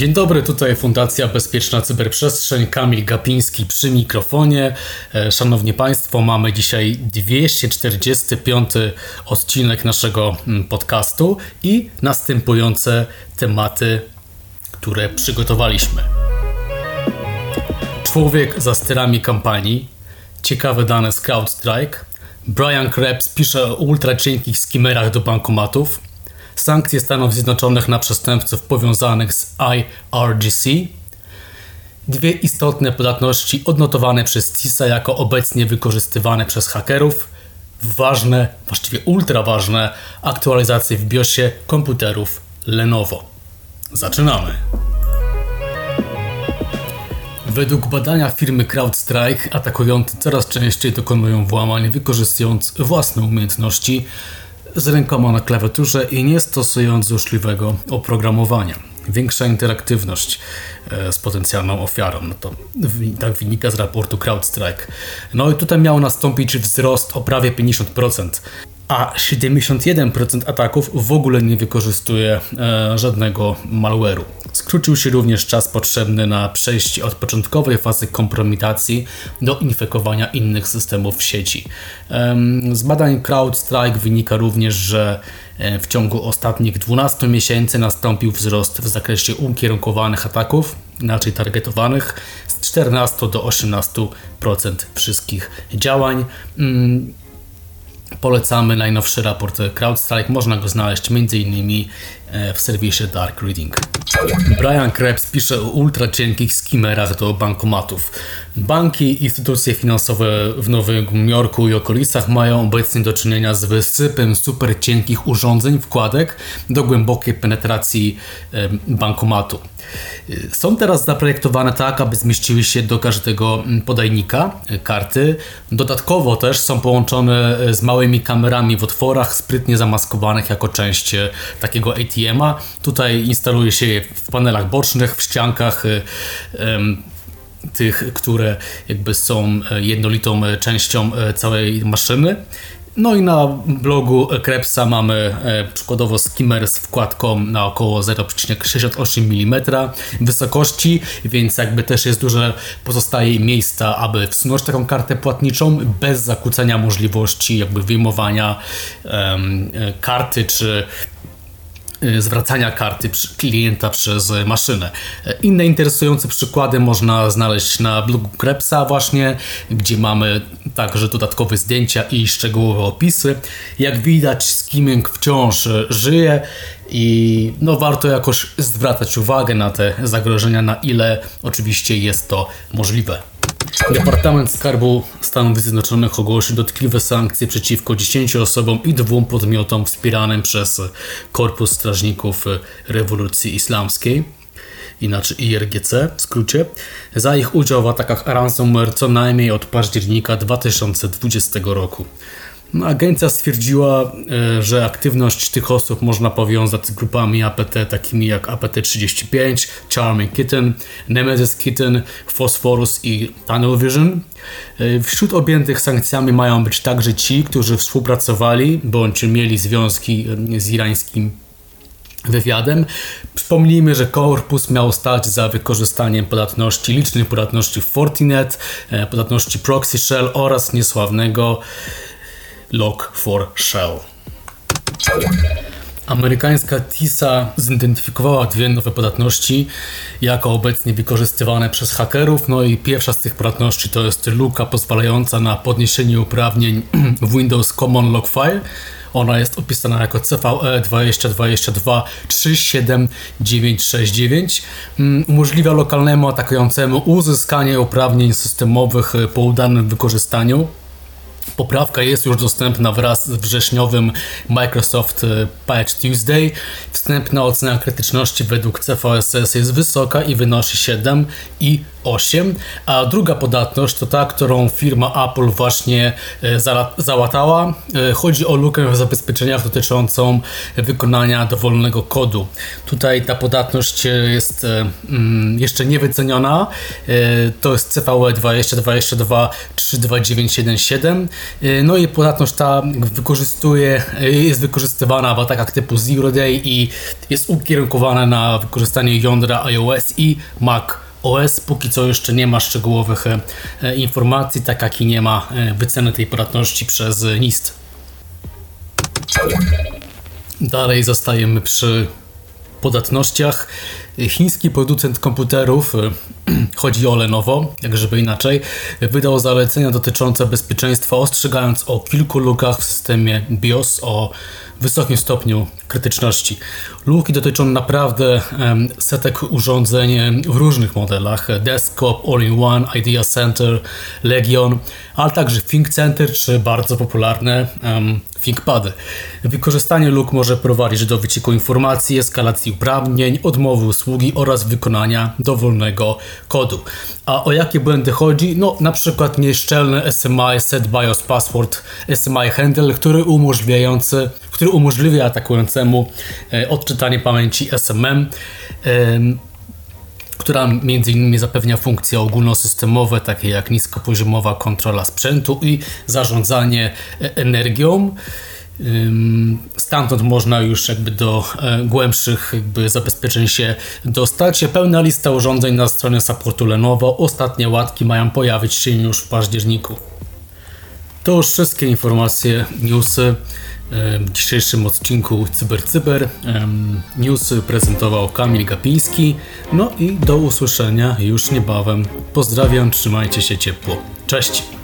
Dzień dobry, tutaj Fundacja Bezpieczna Cyberprzestrzeń, Kamil Gapiński przy mikrofonie. E, szanowni Państwo, mamy dzisiaj 245 odcinek naszego mm, podcastu i następujące tematy, które przygotowaliśmy. Człowiek za sterami kampanii, ciekawe dane z CrowdStrike, Brian Krebs pisze o ultracienkich skimerach do bankomatów, sankcje Stanów Zjednoczonych na przestępców powiązanych z IRGC, dwie istotne podatności odnotowane przez CISA jako obecnie wykorzystywane przez hakerów, ważne, właściwie ultra ważne aktualizacje w BIOSie komputerów Lenovo. Zaczynamy. Według badania firmy CrowdStrike atakujący coraz częściej dokonują włamań wykorzystując własne umiejętności z rękoma na klawiaturze i nie stosując złośliwego oprogramowania. Większa interaktywność e, z potencjalną ofiarą. No to tak wynika z raportu CrowdStrike. No i tutaj miał nastąpić wzrost o prawie 50% a 71% ataków w ogóle nie wykorzystuje e, żadnego malware'u. Skrócił się również czas potrzebny na przejście od początkowej fazy kompromitacji do infekowania innych systemów w sieci. Z badań CrowdStrike wynika również, że w ciągu ostatnich 12 miesięcy nastąpił wzrost w zakresie ukierunkowanych ataków, inaczej targetowanych, z 14 do 18% wszystkich działań. Mm, Polecamy najnowszy raport CrowdStrike. Można go znaleźć m.in. E, w serwisie Dark Reading. Brian Krebs pisze o ultra cienkich skimerach do bankomatów. Banki i instytucje finansowe w Nowym Jorku i okolicach mają obecnie do czynienia z wysypem super cienkich urządzeń, wkładek do głębokiej penetracji bankomatu. Są teraz zaprojektowane tak, aby zmieściły się do każdego podajnika e, karty. Dodatkowo też są połączone e, z małymi kamerami w otworach, sprytnie zamaskowanych jako część takiego ATM ATM-a. Tutaj instaluje się je w panelach bocznych, w ściankach y, tych, które jakby są e, jednolitą e, częścią e, całej maszyny. No i na blogu Krebsa mamy przykładowo skimmer z wkładką na około 0,68 mm wysokości, więc jakby też jest duże pozostaje miejsca, aby wsunąć taką kartę płatniczą bez zakłócenia możliwości jakby wyjmowania karty czy zwracania karty klienta przez maszynę. E, inne interesujące przykłady można znaleźć na blogu Krebsa właśnie, gdzie mamy także dodatkowe zdjęcia i szczegółowe opisy. Jak widać skimming wciąż żyje i no warto jakoś zwracać uwagę na te zagrożenia, na ile oczywiście jest to możliwe. Departament Skarbu Stanów Zjednoczonych ogłosił dotkliwe sankcje przeciwko 10 osobom i dwóm podmiotom wspieranym przez Korpus Strażników Rewolucji Islamskiej inaczej IRGC w skrócie, za ich udział w atakach ransomware co najmniej od października 2020 roku. No, agencja stwierdziła, e, że aktywność tych osób można powiązać z grupami APT takimi jak APT-35, Charming Kitten, Nemesis Kitten, Phosphorus i Tunnel Vision. E, wśród objętych sankcjami mają być także ci, którzy współpracowali bądź mieli związki e, z irańskim wywiadem. Przypomnijmy, że korpus miał stać za wykorzystaniem podatności, licznych podatności Fortinet, podatności Proxy Shell oraz niesławnego Lock for Shell. Amerykańska TISA zidentyfikowała dwie nowe podatności jako obecnie wykorzystywane przez hakerów. No i pierwsza z tych podatności to jest luka pozwalająca na podniesienie uprawnień w Windows Common Log File. Ona jest opisana jako CVE 2022 37969. Umożliwia lokalnemu atakującemu uzyskanie uprawnień systemowych po udanym wykorzystaniu Poprawka jest już dostępna wraz z wrześniowym Microsoft e, Patch Tuesday. Wstępna ocena krytyczności według CVSS jest wysoka i wynosi 7 i 8, a druga podatność to ta, którą firma Apple właśnie e, załatała. E, Chodzi o lukę w zabezpieczeniach dotyczącą wykonania dowolnego kodu. Tutaj ta podatność e, jest mm, jeszcze niewyceniona. To jest CVE 2022 32977. E, No i podatność ta wykorzystuje, jest wykorzystywana w atakach typu Zero Day i jest ukierunkowana na wykorzystanie jądra iOS i Mac OS. Póki co jeszcze nie ma szczegółowych e, informacji, tak jak i nie ma e, wyceny tej podatności przez NIST. Dalej zostajemy przy podatnościach. Chiński producent komputerów, e, chodzi o Lenovo, jak żeby inaczej, wydał zalecenia dotyczące bezpieczeństwa, ostrzegając o kilku lukach w systemie BIOS o wysokim stopniu krytyczności. Luki dotyczą naprawdę setek urządzeń w różnych modelach: Desktop, All-in-One, Idea Center, Legion, ale także Think Center czy bardzo popularne em, ThinkPady. Wykorzystanie luk może prowadzić do wycieku informacji, eskalacji uprawnień, odmowy usługi oraz wykonania dowolnego kodu. A o jakie błędy chodzi? No na przykład nieszczelny SMI Set BIOS Password SMI Handle, który umożliwiający, który umożliwia atakującemu e, odczytanie pamięci SMM. która m.in. zapewnia funkcje ogólnosystemowe, takie jak niskopoziomowa kontrola sprzętu i zarządzanie e, energią. Stamtąd można już jakby do e, głębszych jakby zabezpieczeń się dostać. Pełna lista urządzeń na stronie supportu Lenovo. Ostatnie łatki mają pojawić się już w październiku. To już wszystkie informacje, newsy w dzisiejszym odcinku CyberCyber. Em, Newsy prezentował Kamil Gapiński. No i do usłyszenia już niebawem. Pozdrawiam, trzymajcie się ciepło. Cześć!